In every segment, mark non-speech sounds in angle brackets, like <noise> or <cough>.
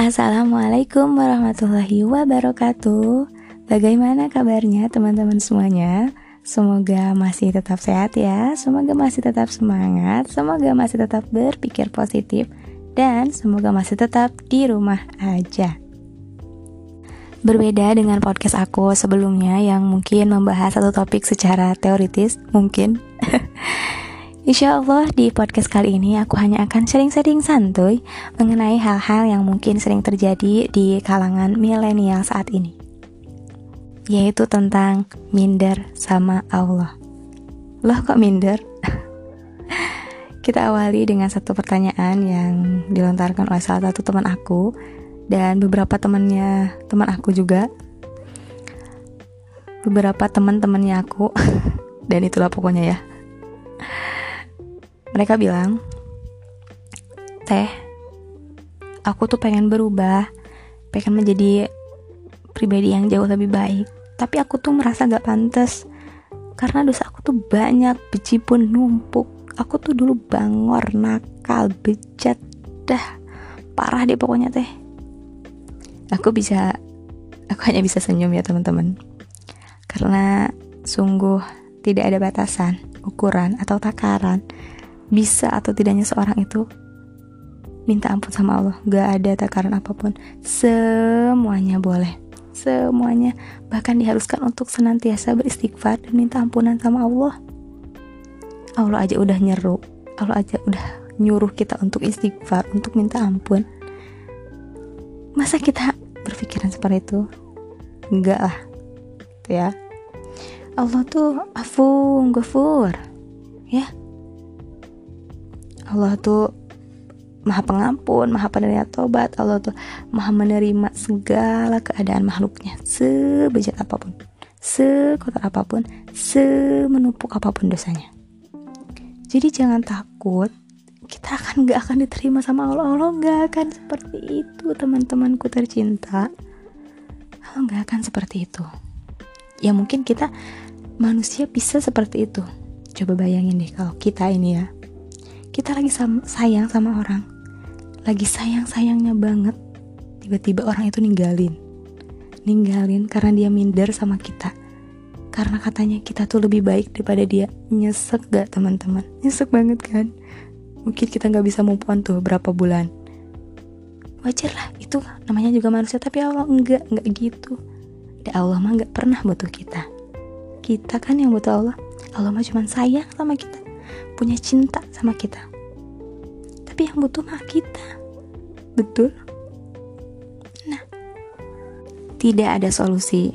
Assalamualaikum warahmatullahi wabarakatuh. Bagaimana kabarnya teman-teman semuanya? Semoga masih tetap sehat ya. Semoga masih tetap semangat. Semoga masih tetap berpikir positif dan semoga masih tetap di rumah aja. Berbeda dengan podcast aku sebelumnya yang mungkin membahas satu topik secara teoritis, mungkin. <laughs> Insya Allah di podcast kali ini aku hanya akan sering-sering santuy mengenai hal-hal yang mungkin sering terjadi di kalangan milenial saat ini Yaitu tentang minder sama Allah. Loh kok minder? <laughs> Kita awali dengan satu pertanyaan yang dilontarkan oleh salah satu teman aku Dan beberapa temannya teman aku juga. Beberapa teman-temannya aku. <laughs> Dan itulah pokoknya ya mereka bilang, Teh, aku tuh pengen berubah, pengen menjadi pribadi yang jauh lebih baik. Tapi aku tuh merasa gak pantas karena dosa aku tuh banyak, beci pun numpuk. Aku tuh dulu bangor, nakal, bejat, dah parah deh pokoknya teh. Aku bisa, aku hanya bisa senyum ya teman-teman, karena sungguh tidak ada batasan, ukuran atau takaran bisa atau tidaknya seorang itu minta ampun sama Allah. Gak ada takaran apa pun. Semuanya boleh. Semuanya. Bahkan diharuskan untuk senantiasa beristighfar dan minta ampunan sama Allah. Allah aja udah nyeru. Allah aja udah nyuruh kita untuk istighfar untuk minta ampun. Masa kita berpikiran seperti itu? Enggak lah. Ya. Allah tuh afu ghafur. Ya Allah tuh maha pengampun, maha penerima tobat Allah tuh maha menerima segala keadaan makhluknya. Sebejat apa pun sekotor apa pun semenumpuk apa pun dosanya. Jadi jangan takut kita akan gak akan diterima sama Allah. Allah gak akan seperti itu teman-temanku tercinta. Allah gak akan seperti itu. Ya mungkin kita manusia bisa seperti itu. Coba bayangin deh kalau kita ini ya kita lagi sayang sama orang. Lagi sayang-sayangnya banget. Tiba-tiba orang itu ninggalin. Ninggalin karena dia minder sama kita. Karena katanya kita tuh lebih baik daripada dia. Nyesek gak teman-teman? Nyesek banget kan? Mungkin kita nggak bisa move on tuh berapa bulan. Wajar lah itu namanya juga manusia tapi Allah enggak enggak gitu. Dan Allah mah nggak pernah butuh kita. Kita kan yang butuh Allah. Allah mah cuma sayang sama kita. Punya cinta sama kita tapi yang butuh mah kita. Betul? Nah tidak ada solusi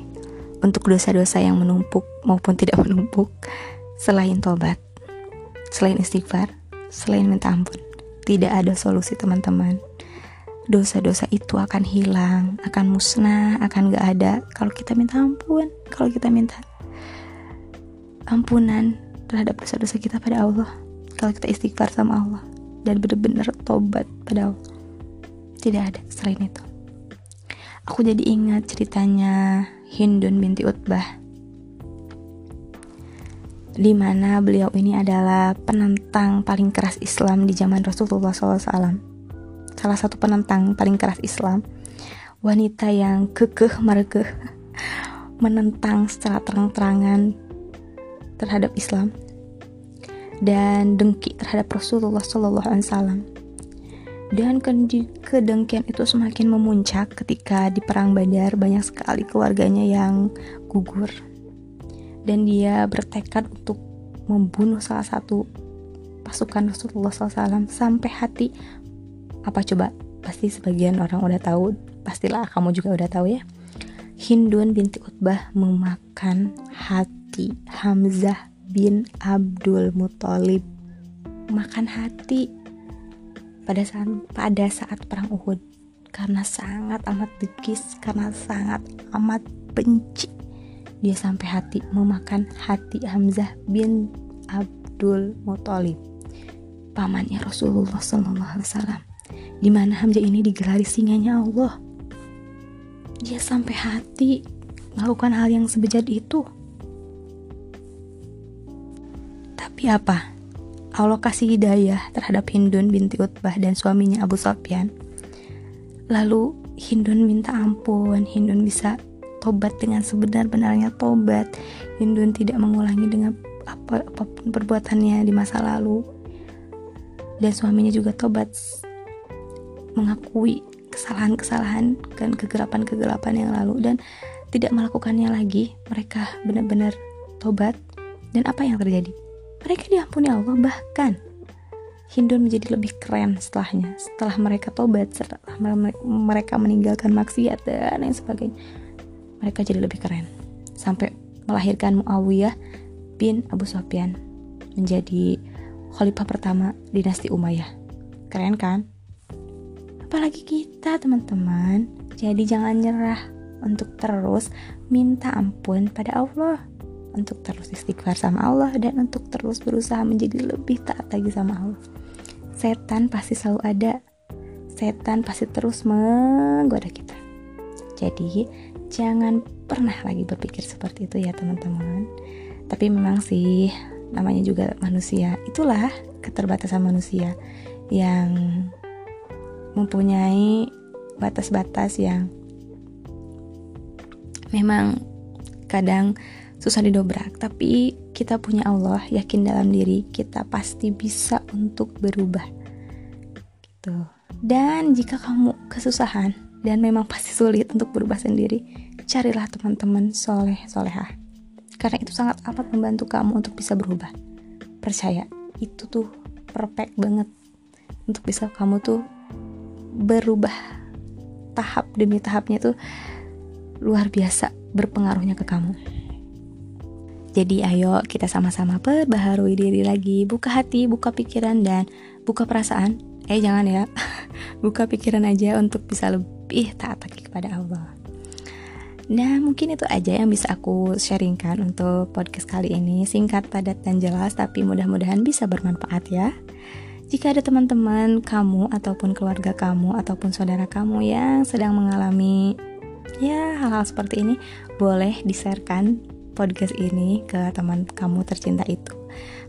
untuk dosa-dosa yang menumpuk maupun tidak <laughs> menumpuk selain tobat selain istighfar selain minta ampun. Tidak ada solusi teman-teman. Dosa-dosa itu akan hilang, akan musnah, akan gak ada kalau kita minta ampun, kalau kita minta ampunan terhadap dosa-dosa kita pada Allah kalau kita istighfar sama Allah dan benar-benar tobat pada Allah. Tidak ada selain itu. Aku jadi ingat ceritanya Hindun binti Utbah. Di mana beliau ini adalah penentang paling keras Islam di zaman Rasulullah SAW. Salah satu penentang paling keras Islam, wanita yang kekeh merekeh <laughs> menentang secara terang-terangan terhadap Islam dan dengki terhadap Rasulullah Shallallahu Alaihi Wasallam. Dan kedengkian itu semakin memuncak ketika di perang Badar banyak sekali keluarganya yang gugur. Dan dia bertekad untuk membunuh salah satu pasukan Rasulullah SAW sampai hati. Apa coba? Pasti sebagian orang udah tahu pastilah kamu juga udah tahu ya. Hindun binti Utbah memakan hati Hamzah bin Abdul Muthalib. Makan hati pada saat pada saat perang Uhud. Karena sangat amat degis karena sangat amat benci. Dia sampai hati memakan hati Hamzah bin Abdul Muthalib. Pamannya Rasulullah Sallallahu Alaihi Wasallam. Di mana Hamzah ini digelari singanya Allah. Dia sampai hati melakukan hal yang sebejat itu Tapi apa? Allah kasih hidayah terhadap Hindun binti Utbah dan suaminya Abu Sofyan. Lalu Hindun minta ampun. Hindun bisa tobat dengan sebenar-benarnya tobat. Hindun tidak mengulangi dengan apa apa pun perbuatannya di masa lalu. Dan suaminya juga tobat. Mengakui kesalahan-kesalahan dan kegelapan-kegelapan yang lalu. Dan tidak melakukannya lagi. Mereka benar-benar tobat. Dan apa yang terjadi mereka diampuni Allah bahkan Hindun menjadi lebih keren setelahnya setelah mereka tobat setelah mereka meninggalkan maksiat dan lain sebagainya. Mereka jadi lebih keren sampai melahirkan Muawiyah bin Abu Sufyan menjadi khalifah pertama dinasti Umayyah. Keren kan? Apalagi kita teman-teman. Jadi jangan nyerah untuk terus minta ampun pada Allah untuk terus istighfar sama Allah dan untuk terus berusaha menjadi lebih taat lagi sama Allah. Setan pasti selalu ada. Setan pasti terus menggoda kita. Jadi, jangan pernah lagi berpikir seperti itu ya, teman-teman. Tapi memang sih namanya juga manusia. Itulah keterbatasan manusia yang mempunyai batas-batas yang memang kadang susah didobrak tapi kita punya Allah yakin dalam diri kita pasti bisa untuk berubah. Gitu. Dan jika kamu kesusahan dan memang pasti sulit untuk berubah sendiri carilah teman-teman soleh solehah karena itu sangat amat membantu kamu untuk bisa berubah. Percaya itu tuh perfect banget. Untuk bisa kamu tuh berubah tahap demi tahapnya tuh luar biasa berpengaruhnya ke kamu. Jadi ayo kita sama-sama perbaharui diri lagi, buka hati, buka pikiran dan buka perasaan. Eh jangan ya, <laughs> buka pikiran aja untuk bisa lebih taat lagi kepada Allah. Nah mungkin itu aja yang bisa aku sharingkan untuk podcast kali ini Singkat, padat, dan jelas tapi mudah-mudahan bisa bermanfaat ya Jika ada teman-teman kamu ataupun keluarga kamu ataupun saudara kamu yang sedang mengalami ya hal-hal seperti ini boleh di-sharekan podcast ini ke teman kamu tercinta itu.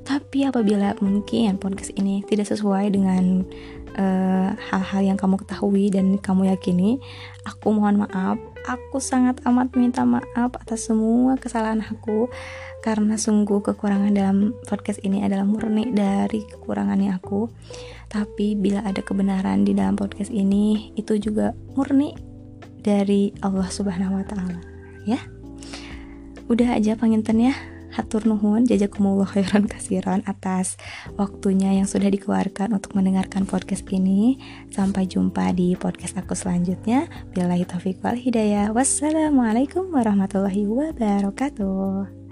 Tapi apabila mungkin podcast ini tidak sesuai dengan eh, hal-hal uh, yang kamu ketahui dan kamu yakini, aku mohon maaf. Aku sangat amat minta maaf atas semua kesalahan aku karena sungguh kekurangan dalam podcast ini adalah murni dari kekurangannya aku. Tapi bila ada kebenaran di dalam podcast ini, itu juga murni dari Allah Subhanahu wa taala, ya udah aja panginten ya. Hatur nuhun jazakumullah khairan kasiran atas waktunya yang sudah dikeluarkan untuk mendengarkan podcast ini. Sampai jumpa di podcast aku selanjutnya. Billahi taufiq wal hidayah. Wassalamualaikum warahmatullahi wabarakatuh